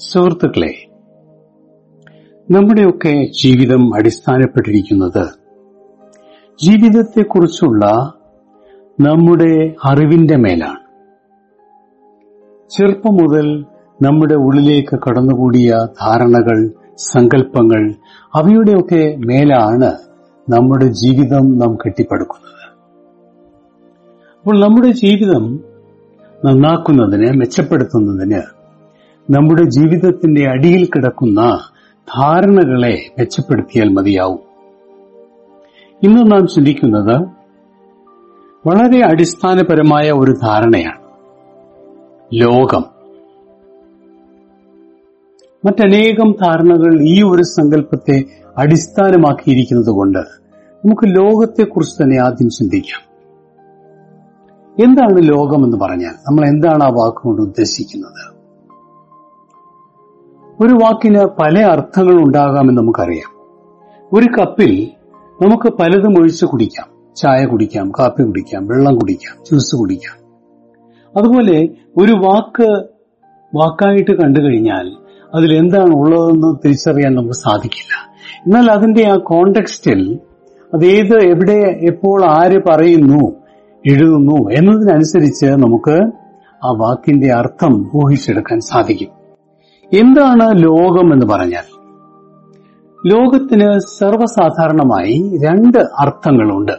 സുഹൃത്തുക്കളെ നമ്മുടെയൊക്കെ ജീവിതം അടിസ്ഥാനപ്പെട്ടിരിക്കുന്നത് ജീവിതത്തെക്കുറിച്ചുള്ള നമ്മുടെ അറിവിന്റെ മേലാണ്. ചെറുപ്പം മുതൽ നമ്മുടെ ഉള്ളിലേക്ക് കടന്നുകൂടിയ ധാരണകൾ സങ്കല്പങ്ങൾ അവയുടെയൊക്കെ മേലാണ് നമ്മുടെ ജീവിതം നാം കെട്ടിപ്പടുക്കുന്നത്. അപ്പോൾ നമ്മുടെ ജീവിതം നന്നാക്കുന്നതിന് മെച്ചപ്പെടുത്തുന്നതിന് നമ്മുടെ ജീവിതത്തിന്റെ അടിയിൽ കിടക്കുന്ന ധാരണകളെ മെച്ചപ്പെടുത്തിയാൽ മതിയാവും. ഇന്ന് നാം ചിന്തിക്കുന്നത് വളരെ അടിസ്ഥാനപരമായ ഒരു ധാരണയാണ്. ലോകം. മറ്റനേകം ധാരണകൾ ഈ ഒരു സങ്കല്പത്തെ അടിസ്ഥാനമാക്കിയിരിക്കുന്നത് കൊണ്ട് നമുക്ക് ലോകത്തെക്കുറിച്ച് തന്നെ ആദ്യം ചിന്തിക്കാം. എന്താണ് ലോകം എന്ന് പറഞ്ഞാൽ നമ്മൾ എന്താണ് ആ വാക്കുകൊണ്ട് ഉദ്ദേശിക്കുന്നത്? ഒരു വാക്കിന് പല അർത്ഥങ്ങൾ ഉണ്ടാകാമെന്ന് നമുക്കറിയാം. ഒരു കപ്പിൽ നമുക്ക് പലതും ഒഴിച്ച് കുടിക്കാം. ചായ കുടിക്കാം കാപ്പി കുടിക്കാം വെള്ളം കുടിക്കാം ജ്യൂസ് കുടിക്കാം. അതുപോലെ ഒരു വാക്ക് വാക്കായിട്ട് കണ്ടു കഴിഞ്ഞാൽ അതിൽ എന്താണ് ഉള്ളതെന്ന് തിരിച്ചറിയാൻ നമുക്ക് സാധിക്കില്ല. എന്നാൽ അതിന്റെ ആ കോണ്ടെക്സ്റ്റിൽ അതേത് എവിടെ എപ്പോൾ ആര് പറയുന്നു എഴുതുന്നു എന്നതിനനുസരിച്ച് നമുക്ക് ആ വാക്കിന്റെ അർത്ഥം ഊഹിച്ചെടുക്കാൻ സാധിക്കും. എന്താണ് ലോകം എന്ന് പറഞ്ഞാൽ? ലോകത്തിന് സർവസാധാരണമായി രണ്ട് അർത്ഥങ്ങളുണ്ട്.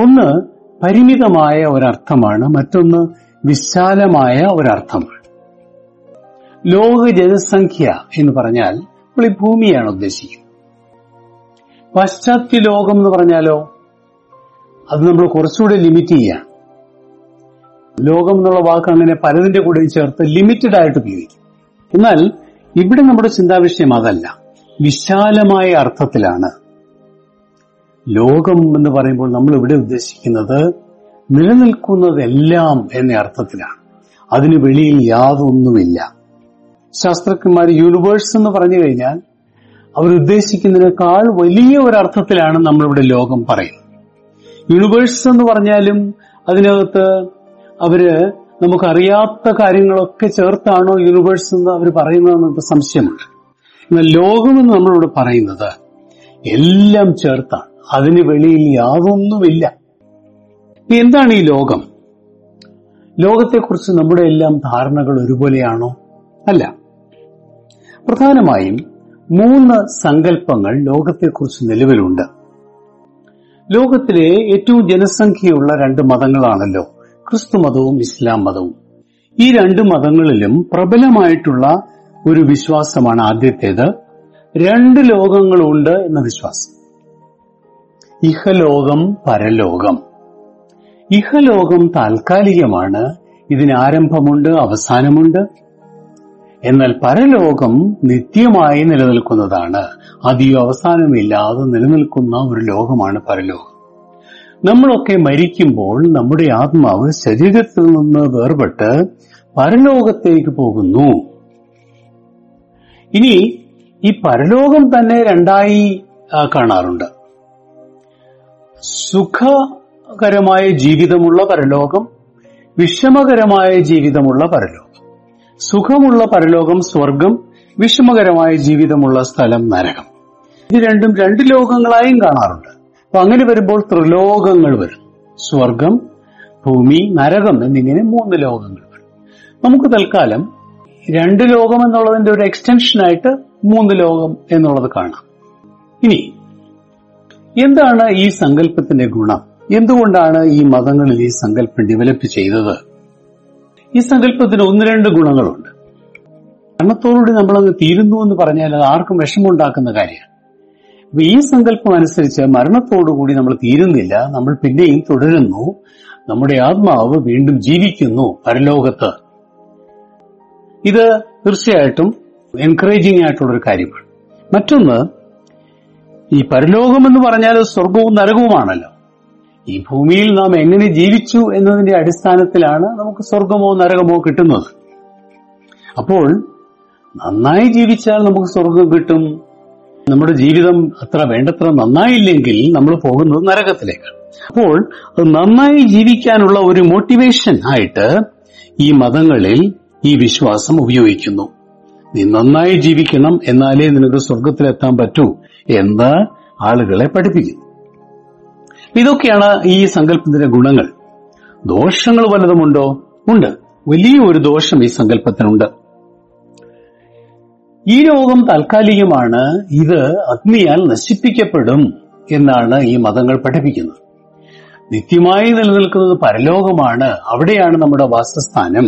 ഒന്ന് പരിമിതമായ ഒരർത്ഥമാണ് മറ്റൊന്ന് വിശാലമായ ഒരർത്ഥമാണ്. ലോക ജനസംഖ്യ എന്ന് പറഞ്ഞാൽ നമ്മൾ ഈ ഭൂമിയാണ് ഉദ്ദേശിക്കുന്നത്. പാശ്ചാത്യ ലോകം എന്ന് പറഞ്ഞാലോ അത് നമ്മൾ കുറച്ചുകൂടെ ലിമിറ്റ് ചെയ്യാം ലോകം എന്നുള്ള വാക്ക് അങ്ങനെ പലതിന്റെ കൂടെ ചേർത്ത് ലിമിറ്റഡ് ആയിട്ട് ഉപയോഗിക്കും. എന്നാൽ ഇവിടെ നമ്മുടെ ചിന്താവിഷയം അതല്ല. വിശാലമായ അർത്ഥത്തിലാണ്. ലോകം എന്ന് പറയുമ്പോൾ നമ്മൾ ഇവിടെ ഉദ്ദേശിക്കുന്നത് നിലനിൽക്കുന്നതെല്ലാം എന്ന അർത്ഥത്തിലാണ്. അതിന് വെളിയിൽ യാതൊന്നുമില്ല. ശാസ്ത്രജ്ഞന്മാർ യൂണിവേഴ്സ് എന്ന് പറഞ്ഞു കഴിഞ്ഞാൽ അവരുദ്ദേശിക്കുന്നതിനേക്കാൾ വലിയ ഒരർത്ഥത്തിലാണ് നമ്മളിവിടെ ലോകം പറയുന്നത്. യൂണിവേഴ്സ് എന്ന് പറഞ്ഞാലും അതിനകത്ത് അവർ നമുക്കറിയാത്ത കാര്യങ്ങളൊക്കെ ചേർത്താണോ യൂണിവേഴ്സ് എന്ന് അവർ പറയുന്നതെന്ന് സംശയമുണ്ട്. എന്നാൽ ലോകമെന്ന് നമ്മളിവിടെ പറയുന്നത് എല്ലാം ചേർത്താണ്. അതിന് വെളിയിൽ യാതൊന്നുമില്ല എന്താണ് ഈ ലോകം? ലോകത്തെക്കുറിച്ച് നമ്മുടെ എല്ലാം ധാരണകൾ ഒരുപോലെയാണോ? അല്ല. പ്രധാനമായും മൂന്ന് സങ്കല്പങ്ങൾ ലോകത്തെക്കുറിച്ച് നിലവിലുണ്ട്. ലോകത്തിലെ ഏറ്റവും ജനസംഖ്യയുള്ള രണ്ട് മതങ്ങളാണല്ലോ. ക്രിസ്തു മതവും ഇസ്ലാം മതവും. ഈ രണ്ട് മതങ്ങളിലും പ്രബലമായിട്ടുള്ള ഒരു വിശ്വാസമാണ് ആദ്യത്തേത്. രണ്ട് ലോകങ്ങളുണ്ട് എന്ന വിശ്വാസം. ഇഹലോകം പരലോകം. ഇഹലോകം താൽക്കാലികമാണ്. ഇതിന് ആരംഭമുണ്ട് അവസാനമുണ്ട്. എന്നാൽ പരലോകം നിത്യമായി നിലനിൽക്കുന്നതാണ്. അധികം അവസാനമില്ലാതെ നിലനിൽക്കുന്ന ഒരു ലോകമാണ് പരലോകം. നമ്മളൊക്കെ മരിക്കുമ്പോൾ നമ്മുടെ ആത്മാവ് ശരീരത്തിൽ നിന്ന് വേർപെട്ട് പരലോകത്തേക്ക് പോകുന്നു. ഇനി ഈ പരലോകം തന്നെ രണ്ടായി കാണാറുണ്ട്. സുഖകരമായ ജീവിതമുള്ള പരലോകം വിഷമകരമായ ജീവിതമുള്ള പരലോകം. സുഖമുള്ള പരലോകം സ്വർഗം വിഷമകരമായ ജീവിതമുള്ള സ്ഥലം നരകം. ഇത് രണ്ടും രണ്ട് ലോകങ്ങളായും കാണാറുണ്ട്. അപ്പൊ അങ്ങനെ വരുമ്പോൾ ത്രിലോകങ്ങൾ വരും. സ്വർഗം ഭൂമി നരകം എന്നിങ്ങനെ മൂന്ന് ലോകങ്ങൾ വരും. നമുക്ക് തൽക്കാലം രണ്ട് ലോകം എന്നുള്ളതിന്റെ ഒരു എക്സ്റ്റൻഷനായിട്ട് മൂന്ന് ലോകം എന്നുള്ളത് കാണാം. ഇനി എന്താണ് ഈ സങ്കല്പത്തിന്റെ ഗുണം? എന്തുകൊണ്ടാണ് ഈ മതങ്ങളിൽ ഈ സങ്കല്പം ഡെവലപ്പ് ചെയ്തത്? ഈ സങ്കല്പത്തിന് ഒന്ന് രണ്ട് ഗുണങ്ങളുണ്ട്. മരണത്തോടുകൂടി നമ്മളങ്ങ് തീരുന്നു എന്ന് പറഞ്ഞാൽ അത് ആർക്കും വിഷമമുണ്ടാക്കുന്ന കാര്യമാണ്. അപ്പൊ ഈ സങ്കല്പം അനുസരിച്ച് മരണത്തോടുകൂടി നമ്മൾ തീരുന്നില്ല നമ്മൾ പിന്നെയും തുടരുന്നു. നമ്മുടെ ആത്മാവ് വീണ്ടും ജീവിക്കുന്നു പരലോകത്ത്. ഇത് തീർച്ചയായിട്ടും എൻകറേജിംഗ് ആയിട്ടുള്ളൊരു കാര്യമാണ്. മറ്റൊന്ന് ഈ പരലോകം എന്ന് പറഞ്ഞാൽ സ്വർഗവും നരകവുമാണല്ലോ. ഈ ഭൂമിയിൽ നാം എങ്ങനെ ജീവിച്ചു എന്നതിന്റെ അടിസ്ഥാനത്തിലാണ് നമുക്ക് സ്വർഗമോ നരകമോ കിട്ടുന്നത്. അപ്പോൾ നന്നായി ജീവിച്ചാൽ നമുക്ക് സ്വർഗം കിട്ടും നമ്മുടെ ജീവിതം അത്ര വേണ്ടത്ര നന്നായില്ലെങ്കിൽ നമ്മൾ പോകുന്നത് നരകത്തിലേക്കാണ്. അപ്പോൾ നന്നായി ജീവിക്കാനുള്ള ഒരു മോട്ടിവേഷൻ ആയിട്ട് ഈ മതങ്ങളിൽ ഈ വിശ്വാസം ഉപയോഗിക്കുന്നു. നീ നന്നായി ജീവിക്കണം എന്നാലേ നിനക്ക് സ്വർഗത്തിലെത്താൻ പറ്റൂ എന്ന് ആളുകളെ പഠിപ്പിക്കുന്നു. ഇതൊക്കെയാണ് ഈ സങ്കല്പത്തിന്റെ ഗുണങ്ങൾ. ദോഷങ്ങൾ വല്ലതുമുണ്ടോ? ഉണ്ട്. വലിയ ഒരു ദോഷം ഈ സങ്കല്പത്തിനുണ്ട്. ഈ രോഗം താൽക്കാലികമാണ് ഇത് അഗ്നിയാൽ നശിപ്പിക്കപ്പെടും എന്നാണ് ഈ മതങ്ങൾ പഠിപ്പിക്കുന്നത്. നിത്യമായി നിലനിൽക്കുന്നത് പരലോകമാണ് അവിടെയാണ് നമ്മുടെ വാസസ്ഥാനം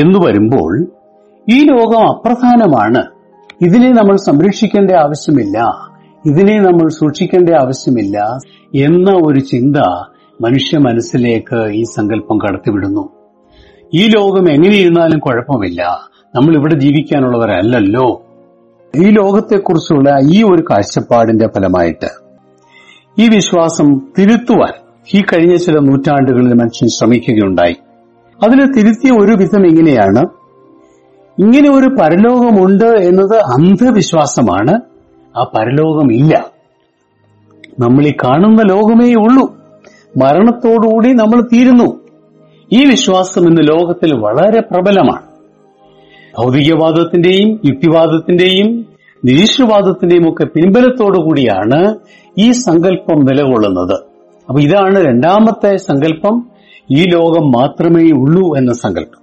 എന്ന് വരുമ്പോൾ ഈ ലോകം അപ്രധാനമാണ്. ഇതിനെ നമ്മൾ സംരക്ഷിക്കേണ്ട ആവശ്യമില്ല ഇതിനെ നമ്മൾ സൂക്ഷിക്കേണ്ട ആവശ്യമില്ല എന്ന ഒരു ചിന്ത മനുഷ്യ മനസ്സിലേക്ക് ഈ സങ്കല്പം കടത്തിവിടുന്നു. ഈ ലോകം എങ്ങനെയിരുന്നാലും കുഴപ്പമില്ല. നമ്മൾ ഇവിടെ ജീവിക്കാനുള്ളവരല്ലല്ലോ. ഈ ലോകത്തെക്കുറിച്ചുള്ള ഈ ഒരു കാഴ്ചപ്പാടിന്റെ ഫലമായിട്ട് ഈ വിശ്വാസം തിരുത്തുവാൻ ഈ കഴിഞ്ഞ ചില നൂറ്റാണ്ടുകളിൽ മനുഷ്യൻ ശ്രമിക്കുകയുണ്ടായി. അതിന് തിരുത്തിയ ഒരു വിധം ഇങ്ങനെയാണ്. ഇങ്ങനെ ഒരു പരലോകമുണ്ട് എന്നത് അന്ധവിശ്വാസമാണ്. ആ പരലോകമില്ല. നമ്മൾ ഈ കാണുന്ന ലോകമേ ഉള്ളൂ. മരണത്തോടുകൂടി നമ്മൾ തീരുന്നു. ഈ വിശ്വാസം ഇന്ന് ലോകത്തിൽ വളരെ പ്രബലമാണ്. ഭൗതികവാദത്തിന്റെയും യുക്തിവാദത്തിന്റെയും നിരീശ്വരവാദത്തിന്റെയും ഒക്കെ പിൻബലത്തോടു കൂടിയാണ് ഈ സങ്കല്പം നിലകൊള്ളുന്നത്. അപ്പൊ ഇതാണ് രണ്ടാമത്തെ സങ്കല്പം. ഈ ലോകം മാത്രമേ ഉള്ളൂ എന്ന സങ്കല്പം.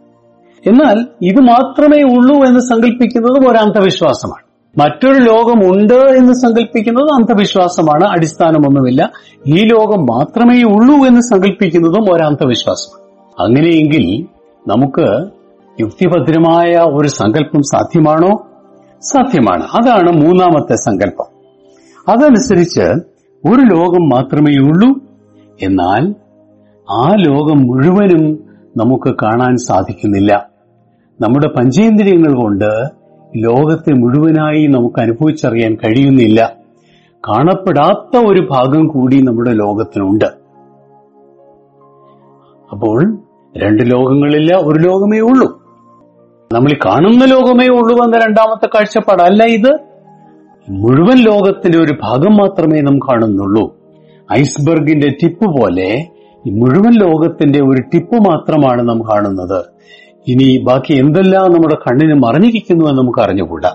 എന്നാൽ ഇത് മാത്രമേ ഉള്ളൂ എന്ന് സങ്കല്പിക്കുന്നതും ഒരു അന്ധവിശ്വാസമാണ്. മറ്റൊരു ലോകമുണ്ട് എന്ന് സങ്കല്പിക്കുന്നത് അന്ധവിശ്വാസമാണ്. അടിസ്ഥാനമൊന്നുമില്ല. ഈ ലോകം മാത്രമേ ഉള്ളൂ എന്ന് സങ്കല്പിക്കുന്നതും ഒരു അന്ധവിശ്വാസമാണ്. അങ്ങനെയെങ്കിൽ നമുക്ക് യുക്തിഭദ്രമായ ഒരു സങ്കല്പം സാധ്യമാണോ? സാധ്യമാണ്. അതാണ് മൂന്നാമത്തെ സങ്കല്പം. അതനുസരിച്ച് ഒരു ലോകം മാത്രമേ ഉള്ളൂ. എന്നാൽ ആ ലോകം മുഴുവനും നമുക്ക് കാണാൻ സാധിക്കുന്നില്ല. നമ്മുടെ പഞ്ചേന്ദ്രിയങ്ങൾ കൊണ്ട് ലോകത്തെ മുഴുവനായി നമുക്ക് അനുഭവിച്ചറിയാൻ കഴിയുന്നില്ല. കാണപ്പെടാത്ത ഒരു ഭാഗം കൂടി നമ്മുടെ ലോകത്തിനുണ്ട്. അപ്പോൾ രണ്ട് ലോകങ്ങളില്ല ഒരു ലോകമേ ഉള്ളൂ. നമ്മൾ ഈ കാണുന്ന ലോകമേ ഉള്ളൂ എന്ന രണ്ടാമത്തെ കാഴ്ചപ്പാടല്ല ഇത്. മുഴുവൻ ലോകത്തിന്റെ ഒരു ഭാഗം മാത്രമേ നാം കാണുന്നുള്ളൂ. ഐസ്ബർഗിന്റെ ടിപ്പ് പോലെ ഈ മുഴുവൻ ലോകത്തിന്റെ ഒരു ടിപ്പ് മാത്രമാണ് നാം കാണുന്നത്. ഇനി ബാക്കി എന്തെല്ലാം നമ്മുടെ കണ്ണിന് മറിഞ്ഞിരിക്കുന്നു എന്ന് നമുക്ക് അറിഞ്ഞുകൂടാ.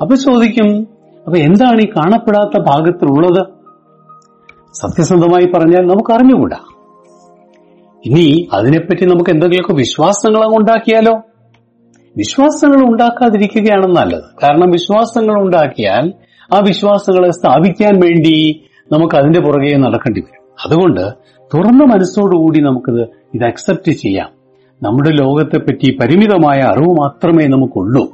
അപ്പൊ ചോദിക്കും അപ്പൊ എന്താണ് ഈ കാണപ്പെടാത്ത ഭാഗത്തിലുള്ളത്? സത്യസന്ധമായി പറഞ്ഞാൽ നമുക്ക് അറിഞ്ഞുകൂടാ. ഇനി അതിനെപ്പറ്റി നമുക്ക് എന്തെങ്കിലുമൊക്കെ വിശ്വാസങ്ങൾ അങ്ങ് ഉണ്ടാക്കിയാലോ? വിശ്വാസങ്ങൾ ഉണ്ടാക്കാതിരിക്കുകയാണ് നല്ലത്. കാരണം വിശ്വാസങ്ങൾ ഉണ്ടാക്കിയാൽ ആ വിശ്വാസങ്ങളെ സ്ഥാപിക്കാൻ വേണ്ടി നമുക്ക് അതിന്റെ പുറകെ നടക്കേണ്ടി വരും. അതുകൊണ്ട് തുറന്ന മനസ്സോടുകൂടി നമുക്കിത് ഇത് അക്സെപ്റ്റ് ചെയ്യാം. നമ്മുടെ ലോകത്തെ പറ്റി പരിമിതമായ അറിവ് മാത്രമേ നമുക്കുള്ളൂ.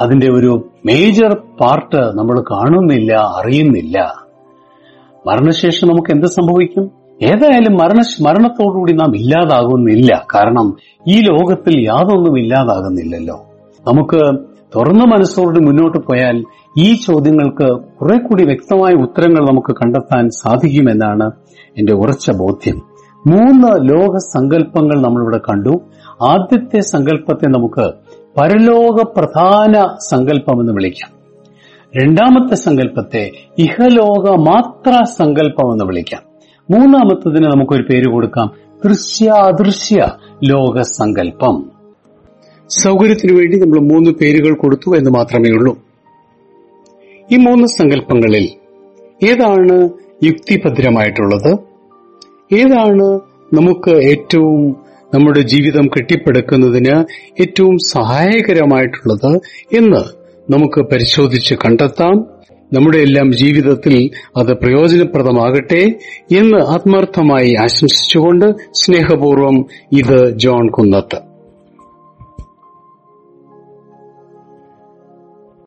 അതിന്റെ ഒരു മേജർ പാർട്ട് നമ്മൾ കാണുന്നില്ല അറിയുന്നില്ല. മരണശേഷം നമുക്ക് എന്ത് സംഭവിക്കും? ഏതായാലും മരണ മരണത്തോടുകൂടി നാം ഇല്ലാതാകുന്നില്ല. കാരണം ഈ ലോകത്തിൽ യാതൊന്നും ഇല്ലാതാകുന്നില്ലല്ലോ. നമുക്ക് തുറന്ന മനസ്സോട് മുന്നോട്ട് പോയാൽ ഈ ചോദ്യങ്ങൾക്ക് കുറെ കൂടി വ്യക്തമായ ഉത്തരങ്ങൾ നമുക്ക് കണ്ടെത്താൻ സാധിക്കുമെന്നാണ് എന്റെ ഉറച്ച ബോധ്യം. മൂന്ന് ലോക സങ്കല്പങ്ങൾ നമ്മളിവിടെ കണ്ടു. ആദ്യത്തെ സങ്കല്പത്തെ നമുക്ക് പരലോക പ്രധാന സങ്കല്പം എന്ന് വിളിക്കാം. രണ്ടാമത്തെ സങ്കല്പത്തെ ഇഹലോക മാത്ര സങ്കല്പം എന്ന് വിളിക്കാം. മൂന്നാമത്തതിന് നമുക്കൊരു പേര് കൊടുക്കാം. ദൃശ്യാദൃശ്യ ലോക സങ്കല്പം സൗകര്യത്തിനു വേണ്ടി നമ്മൾ മൂന്ന് പേരുകൾ കൊടുത്തു എന്ന് മാത്രമേ ഉള്ളൂ. ഈ മൂന്ന് സങ്കല്പങ്ങളിൽ ഏതാണ് യുക്തിഭദ്രമായിട്ടുള്ളത്? ഏതാണ് നമുക്ക് ഏറ്റവും നമ്മുടെ ജീവിതം കെട്ടിപ്പടുക്കുന്നതിന് ഏറ്റവും സഹായകരമായിട്ടുള്ളത് എന്ന് നമുക്ക് പരിശോധിച്ച് കണ്ടെത്താം. നമ്മുടെ എല്ലാം ജീവിതത്തിൽ അത് പ്രയോജനപ്രദമാകട്ടെ എന്ന് ആത്മാർത്ഥമായി ആശംസിച്ചുകൊണ്ട് സ്നേഹപൂർവം ഇത് ജോൺ കുന്നത്ത്.